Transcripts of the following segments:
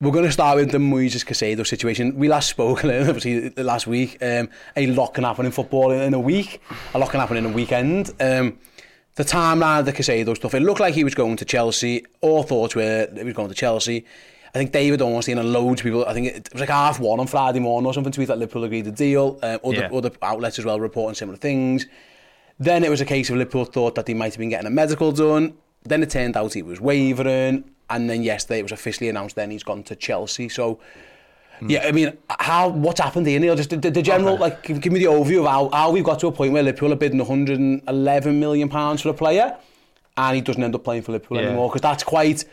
We're going to start with the Moises Casado situation. We last spoke, obviously, last week. Um, a lot can happen in football in, in a week. A lot can happen in a weekend. Um, the timeline of the Casado stuff, it looked like he was going to Chelsea. All thoughts were he was going to Chelsea. I think David Ornstein and loads of people, I think it was like half one on Friday morning or something, tweet that Liverpool agreed the deal. Um, other, yeah. other outlets as well reporting similar things. Then it was a case of Liverpool thought that he might have been getting a medical done. Then it turned out he was wavering, and then yesterday it was officially announced then he's gone to Chelsea. So, mm. yeah, I mean, how what's happened here, Neil? Just the, the general, okay. like, give, give me the overview of how, how we've got to a point where Liverpool are bidding 111 million pounds for a player, and he doesn't end up playing for Liverpool yeah. anymore because that's quite.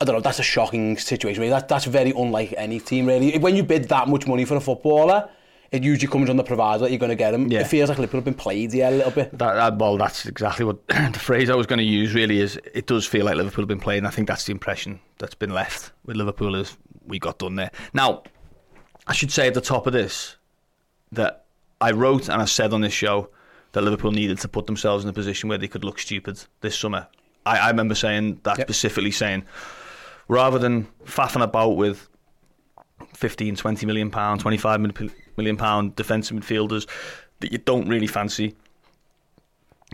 I don't know, that's a shocking situation. Really. That, that's very unlike any team, really. When you bid that much money for a footballer, it usually comes on the proviso that you're going to get him. Yeah. It feels like Liverpool have been played here a little bit. That, that, well, that's exactly what the phrase I was going to use. Really, is it does feel like Liverpool have been playing. I think that's the impression that's been left with Liverpool is we got done there. Now, I should say at the top of this that I wrote and I said on this show that Liverpool needed to put themselves in a position where they could look stupid this summer. I, I remember saying that Yep. specifically, saying rather than faffing about with 15, 20 million pound, 25 mil- million pound defensive midfielders that you don't really fancy.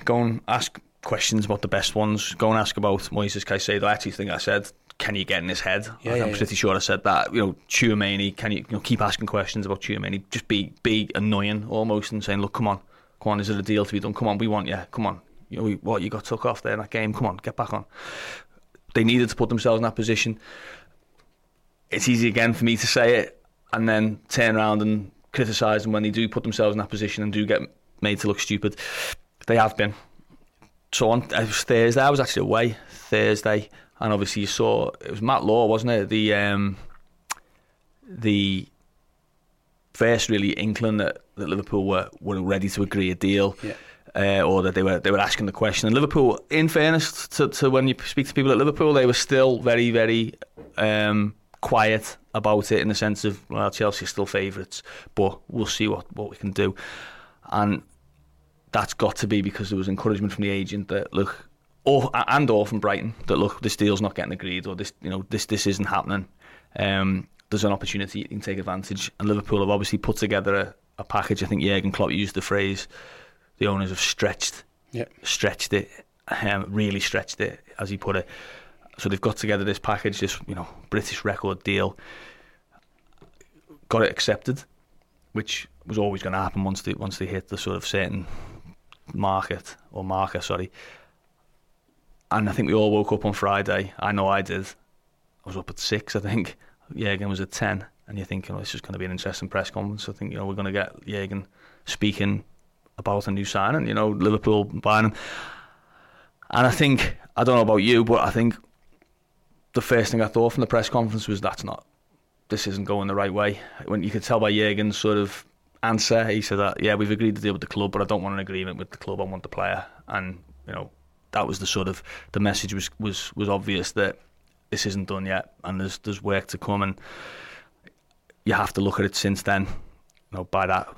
Go and ask questions about the best ones. Go and ask about Moises Caicedo. I actually think I said, can you get in his head? Yeah, I'm yeah, yeah. pretty sure I said that. You know, Chouameni, can you, you know, keep asking questions about Chouameni? Just be be annoying almost and saying, look, come on, come on, is it a deal to be done? Come on, we want you. Come on, you know, we- what you got took off there in that game? Come on, get back on. They needed to put themselves in that position it's easy again for me to say it and then turn around and criticise them when they do put themselves in that position and do get made to look stupid. They have been. So on Thursday, I was actually away Thursday, and obviously you saw it was Matt Law, wasn't it? The um, the first really inkling that, that Liverpool were, were ready to agree a deal. Yeah. Uh, or that they were they were asking the question. And Liverpool, in fairness to, to when you speak to people at Liverpool, they were still very very um, quiet about it in the sense of well, Chelsea are still favourites, but we'll see what, what we can do. And that's got to be because there was encouragement from the agent that look, or and or from Brighton that look, this deal's not getting agreed, or this you know this this isn't happening. Um, there's an opportunity you can take advantage, and Liverpool have obviously put together a, a package. I think Jurgen Klopp used the phrase, the owners have stretched Yeah. stretched it, um, really stretched it, as he put it. So they've got together this package, this you know British record deal. Got it accepted, which was always going to happen once they once they hit the sort of certain market or marker, sorry. And I think we all woke up on Friday. I know I did. I was up at six, I think. Jurgen was at ten, and you're thinking, well, this is going to be an interesting press conference. I think you know we're going to get Jurgen speaking about a new signing. You know, Liverpool buying him. And I think I don't know about you, but I think the first thing I thought from the press conference was that's not, this isn't going the right way. When you could tell by Jurgen's sort of answer, he said that yeah, we've agreed to deal with the club, but I don't want an agreement with the club. I want the player, and you know that was the sort of the message was was was obvious that this isn't done yet, and there's there's work to come, and you have to look at it since then. You know, by that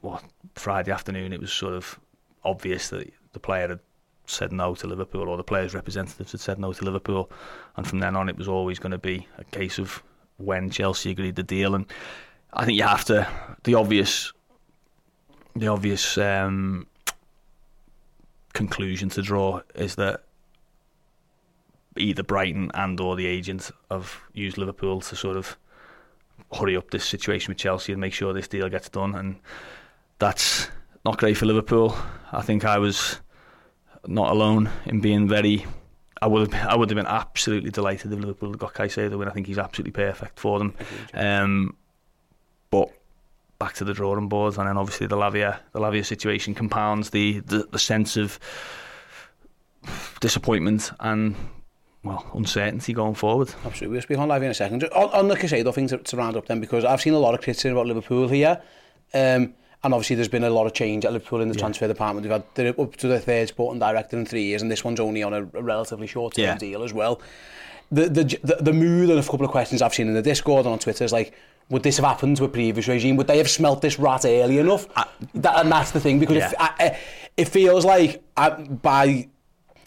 what Friday afternoon, it was sort of obvious that the player had said no to Liverpool, or the players' representatives had said no to Liverpool, and from then on, it was always going to be a case of when Chelsea agreed the deal, and I think you have to the obvious, the obvious um, conclusion to draw is that either Brighton and or the agent have used Liverpool to sort of hurry up this situation with Chelsea and make sure this deal gets done, and that's not great for Liverpool. I think I was not alone in being very. I would have, I would have been absolutely delighted if Liverpool got Caicedo in. I think he's absolutely perfect for them. Um, but back to the drawing board, and then obviously the Lavia the Lavia situation compounds the, the, the sense of disappointment and well, uncertainty going forward. Absolutely. We'll speak on Lavia in a second. On, on the Casado thing to, to round up then, because I've seen a lot of criticism about Liverpool here. Um, and obviously there's been a lot of change at Liverpool in the Yeah. transfer department. They've had they're up to the third sporting director in three years, and this one's only on a, a relatively short-term Yeah. deal as well. The, the the the mood and a couple of questions I've seen in the Discord and on Twitter is like, would this have happened to a previous regime? Would they have smelt this rat early enough? that, and that's the thing because Yeah. if, I, I, it feels like I, by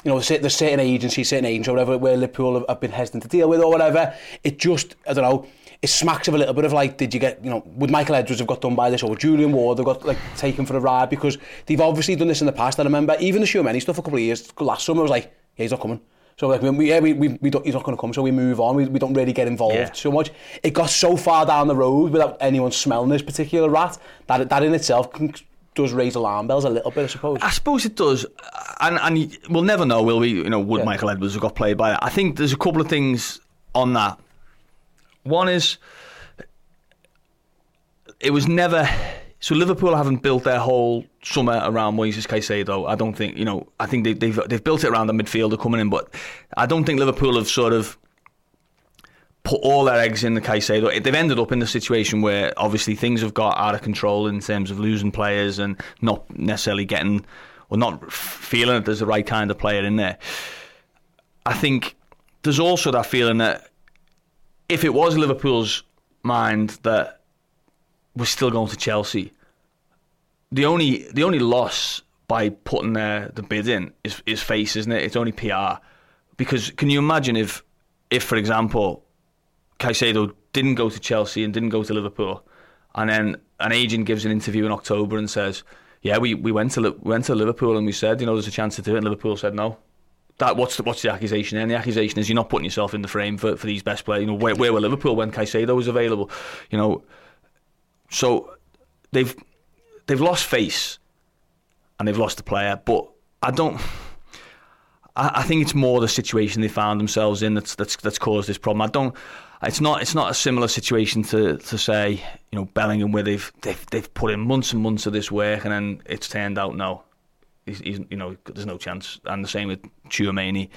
you know, there's certain agencies, certain agents or whatever, where Liverpool have been hesitant to deal with or whatever. It just, I don't know, it smacks of a little bit of like, did you get, you know, would Michael Edwards have got done by this or would Julian Ward have got like taken for a ride because they've obviously done this in the past. I remember even the Chouameni stuff a couple of years last summer was like, yeah, he's not coming. So like, we, yeah, we, we, we don't, he's not going to come, so we move on. We, we don't really get involved Yeah. so much. It got so far down the road without anyone smelling this particular rat that that in itself can, does raise alarm bells a little bit, I suppose. I suppose it does, and and we'll never know, will we? You know, would Yeah. Michael Edwards have got played by that? I think there's a couple of things on that. One is it was never so Liverpool haven't built their whole summer around Moises Caicedo. I don't think you know. I think they, they've they've built it around the midfielder coming in, but I don't think Liverpool have sort of put all their eggs in the Caicedo. They've ended up in the situation where obviously things have got out of control in terms of losing players and not necessarily getting or not feeling that there's the right kind of player in there. I think there's also that feeling that if it was Liverpool's mind that we're still going to Chelsea, the only the only loss by putting the bid in is is face, isn't it? It's only PR. Because can you imagine if if for example Caicedo didn't go to Chelsea and didn't go to Liverpool, and then an agent gives an interview in October and says, "Yeah, we, we went to Li- went to Liverpool and we said, you know, there's a chance to do it." And Liverpool said no. That what's the, what's the accusation? And the accusation is you're not putting yourself in the frame for, for these best players. You know, where, where were Liverpool when Caicedo was available? You know, so they've they've lost face and they've lost the player. But I don't. I, I think it's more the situation they found themselves in that's that's that's caused this problem. I don't. It's not. It's not a similar situation to, to say you know Bellingham where they've they've they've put in months and months of this work and then it's turned out no. He's, he's, you know, there's no chance. And the same with Chouameni.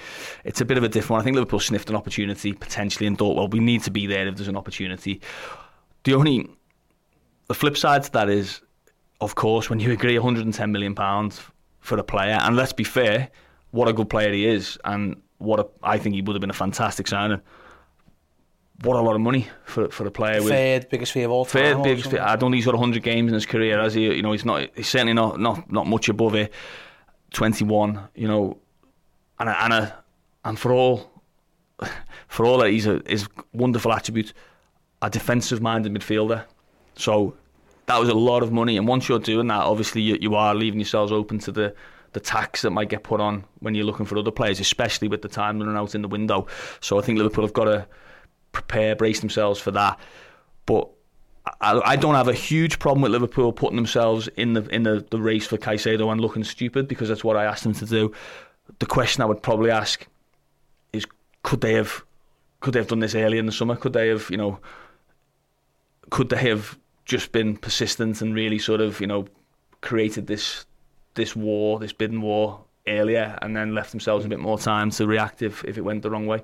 It's a bit of a different one. I think Liverpool sniffed an opportunity potentially and thought, well, we need to be there if there's an opportunity. The only, the flip side to that is, of course, when you agree 110 million pounds for a player, and let's be fair, what a good player he is, and what a, I think he would have been a fantastic signing. What a lot of money for for a player with Third biggest fee of all time. Third biggest. something. I don't think he's got 100 games in his career, has he? You know, he's not. He's certainly not not not much above it. 21. You know, and a, and a, and for all for all that he's a his wonderful attribute, a defensive minded midfielder. So that was a lot of money, and once you're doing that, obviously you, you are leaving yourselves open to the the tax that might get put on when you're looking for other players, especially with the time running out in the window. So I think Liverpool have got to prepare, brace themselves for that. But I, I don't have a huge problem with Liverpool putting themselves in the in the, the race for Caicedo and looking stupid because that's what I asked them to do. The question I would probably ask is, could they have could they have done this earlier in the summer? Could they have you know could they have just been persistent and really sort of you know created this this war, this bidding war earlier, and then left themselves a bit more time to react if, if it went the wrong way.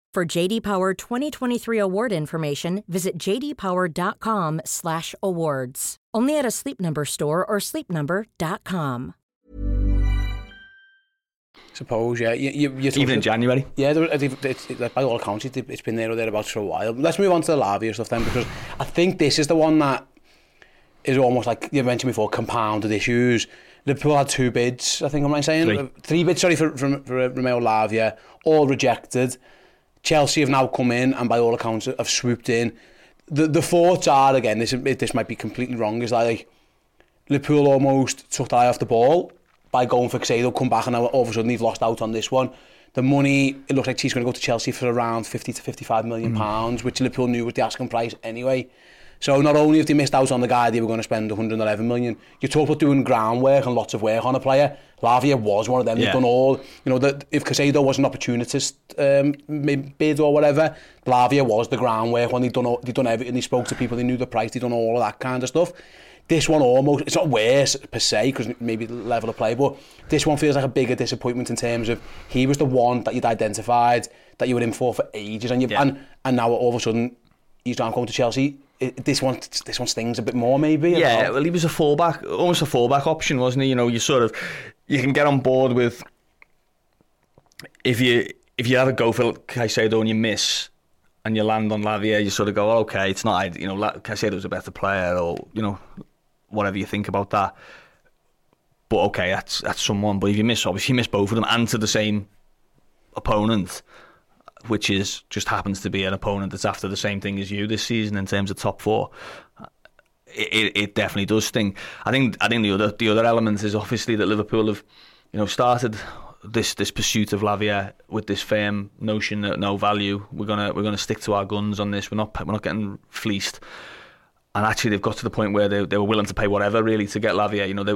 For JD Power 2023 award information, visit jdpower.com/awards. Only at a Sleep Number store or sleepnumber.com. suppose, yeah. You, you, you Even in January. Yeah, there, it's, it's, it's, by all accounts, it, it's been there or thereabouts for a while. Let's move on to the Lavia stuff then, because I think this is the one that is almost like you mentioned before, compounded issues. Liverpool had two bids, I think, I'm I saying? Three. Uh, Three bids, sorry, for, for, for Romeo Lavia, all rejected. Chelsea have now come in and by all accounts have swooped in. The the thoughts are, again, this, this might be completely wrong, is like Liverpool almost took the eye off the ball by going for Caicedo, come back and now all of a sudden they've lost out on this one. The money, it looks like he's going to go to Chelsea for around 50 to 55 million hmm. pounds, which Liverpool knew was the asking price anyway. So not only have they missed out on the guy they were going to spend 111 million, you talk about doing groundwork and lots of work on a player. Lavia was one of them. Yeah. They've done all, you know, that if Caicedo was an opportunist um, bid or whatever, Lavia was the groundwork when they'd done, all, they'd done everything. They spoke to people, they knew the price, they'd done all of that kind of stuff. This one almost, it's not worse per se, because maybe the level of play, but this one feels like a bigger disappointment in terms of he was the one that you'd identified, that you were in for for ages, and, you, Yeah. and, and now all of a sudden he's now going to Chelsea. It, this one, this one stings a bit more, maybe. Yeah, well, he was a fullback, almost a fullback option, wasn't he? You know, you sort of, you can get on board with if you if you have a go for Caicedo and you miss, and you land on Lavia, you sort of go, oh, okay, it's not, you know, Caicedo's a better player, or you know, whatever you think about that. But okay, that's that's someone. But if you miss, obviously you miss both of them, and to the same opponent, which is just happens to be an opponent that's after the same thing as you this season in terms of top four it, it, it definitely does sting. I think I think the other the other element is obviously that Liverpool have you know started this this pursuit of Lavia with this firm notion that no value we're gonna we're gonna stick to our guns on this. We're not we're not getting fleeced. And actually, they've got to the point where they, they were willing to pay whatever really to get Lavia. You know, they,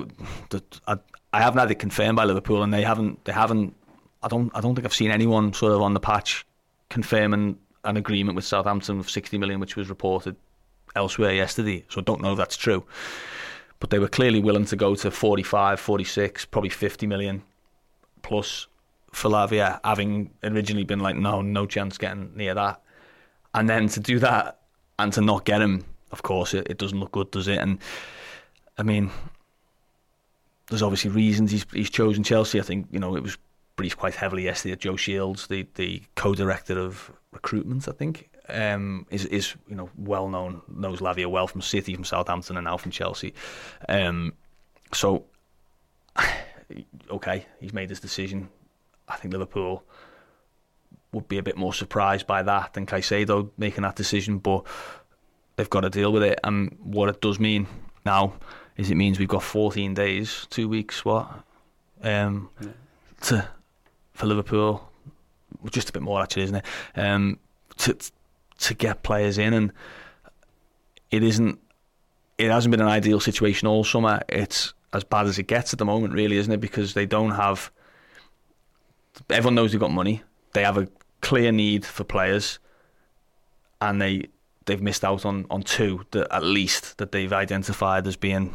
the, I, I haven't had it confirmed by Liverpool, and they haven't they haven't. I don't I don't think I've seen anyone sort of on the patch confirming an agreement with Southampton of 60 million, which was reported elsewhere yesterday. So I don't know if that's true. But they were clearly willing to go to 45, 46, probably 50 million plus for Lavia, having originally been like, no, no chance getting near that. And then to do that and to not get him, of course, it, it doesn't look good, does it? And I mean, there's obviously reasons he's he's chosen Chelsea. I think you know it was briefed quite heavily yesterday at Joe Shields, the the co-director of recruitment. I think um, is is you know well known, knows Lavia well from City, from Southampton, and now from Chelsea. Um, so okay, he's made his decision. I think Liverpool would be a bit more surprised by that than Caicedo making that decision, but they've got to deal with it. And what it does mean now is it means we've got 14 days, two weeks, what, um, to for Liverpool, just a bit more actually, isn't it? Um, to to get players in, and it isn't. It hasn't been an ideal situation all summer. It's as bad as it gets at the moment, really, isn't it? Because they don't have. Everyone knows they've got money. They have a clear need for players, and they they've missed out on on two that at least that they've identified as being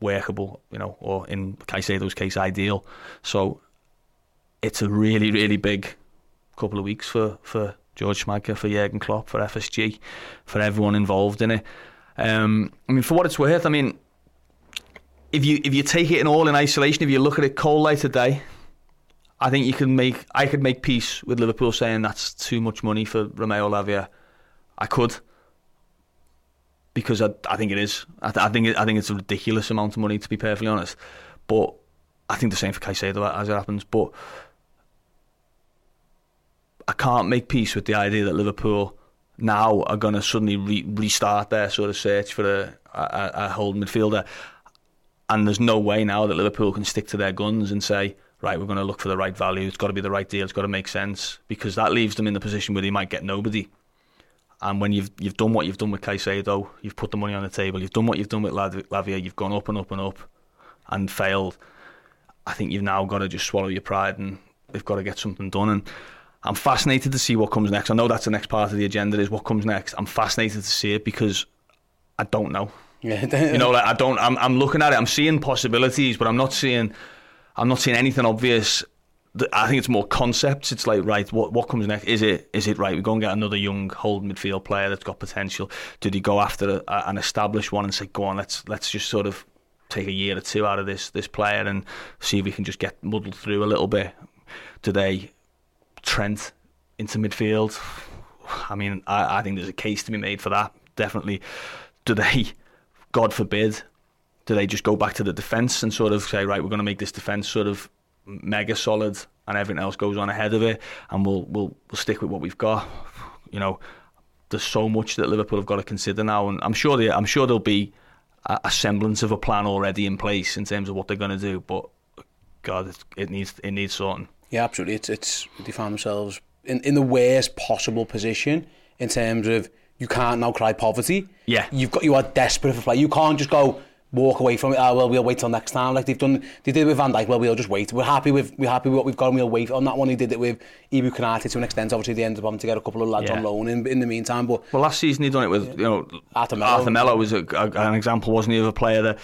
workable, you know, or in Caicedo's case, ideal. So it's a really really big couple of weeks for for Jörg Schmadtke, for Jurgen Klopp, for FSG, for everyone involved in it. Um, I mean, for what it's worth, I mean, if you if you take it in all in isolation, if you look at it cold light today, I think you can make I could make peace with Liverpool saying that's too much money for Romeo Lavia. I could because I, I think it is. I, I think it, I think it's a ridiculous amount of money to be perfectly honest. But I think the same for Caicedo as it happens. But I can't make peace with the idea that Liverpool now are going to suddenly re- restart their sort of search for a, a, a holding midfielder. And there's no way now that Liverpool can stick to their guns and say, right, we're going to look for the right value. It's got to be the right deal. It's got to make sense because that leaves them in the position where they might get nobody. And when you've you've done what you've done with Caicedo, you've put the money on the table. You've done what you've done with Lavia. You've gone up and up and up, and failed. I think you've now got to just swallow your pride and they've got to get something done. And I'm fascinated to see what comes next. I know that's the next part of the agenda is what comes next. I'm fascinated to see it because I don't know. Yeah. you know, like I don't. I'm, I'm looking at it. I'm seeing possibilities, but I'm not seeing. I'm not seeing anything obvious. I think it's more concepts. It's like right, what what comes next? Is it is it right? We go and get another young hold midfield player that's got potential. Did he go after a, an established one and say, go on, let's let's just sort of take a year or two out of this this player and see if we can just get muddled through a little bit? Do they Trent into midfield? I mean, I, I think there's a case to be made for that. Definitely. Do they? God forbid. Do they just go back to the defence and sort of say, right, we're going to make this defence sort of mega solid, and everything else goes on ahead of it, and we'll we'll we'll stick with what we've got. You know, there's so much that Liverpool have got to consider now, and I'm sure they I'm sure there'll be a, a semblance of a plan already in place in terms of what they're going to do. But God, it, it needs it needs sorting. Yeah, absolutely. It's it's they find themselves in in the worst possible position in terms of you can't now cry poverty. Yeah, you've got you are desperate for play. You can't just go walk away from it. Oh, well, we'll wait till next time. Like they've done, they did with Van Dijk. Well, we'll just wait. We're happy with we're happy with what we've got, and we'll wait on that one. He did it with Ibou Konate to an extent. Obviously, they ended up having to get a couple of lads yeah. on loan in, in the meantime. But well, last season he done it with you know Arthur Melo. Arthur Melo was a, a, an example, wasn't he, of a player that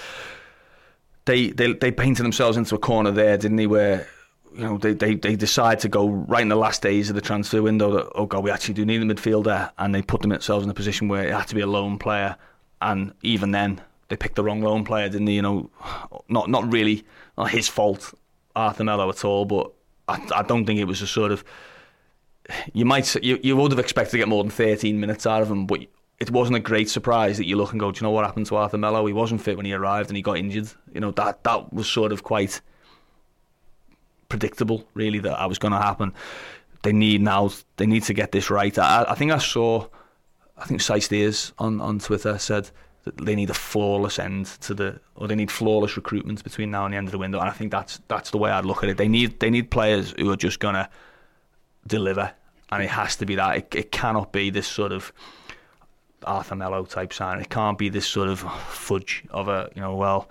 they they they painted themselves into a corner there, didn't he? Where you know, they, they, they decide to go right in the last days of the transfer window that, oh God, we actually do need a midfielder. And they put themselves in a position where it had to be a lone player. And even then, they picked the wrong lone player, didn't they? You know, not not really not his fault, Arthur Melo at all. But I, I don't think it was a sort of you might you, you would have expected to get more than 13 minutes out of him, but it wasn't a great surprise that you look and go, do you know what happened to Arthur Melo? He wasn't fit when he arrived and he got injured. You know that that was sort of quite predictable, really, that that was going to happen. They need now. They need to get this right. I, I think I saw. I think Sice on on Twitter said that they need a flawless end to the, or they need flawless recruitment between now and the end of the window. And I think that's that's the way I'd look at it. They need they need players who are just gonna deliver, and it has to be that. It, it cannot be this sort of Arthur Melo type sign. It can't be this sort of fudge of a you know well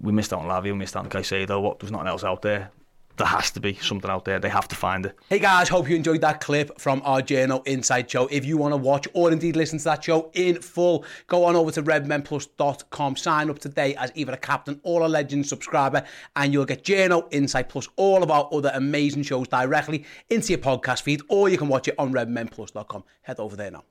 we missed out on Lavia, we missed out on Caicedo. What there's nothing else out there there has to be something out there. They have to find it. Hey guys, hope you enjoyed that clip from our Journo Insight show. If you want to watch or indeed listen to that show in full, go on over to redmenplus.com, sign up today as either a captain or a legend subscriber, and you'll get Journo Insight Plus, all of our other amazing shows directly into your podcast feed, or you can watch it on redmenplus.com. Head over there now.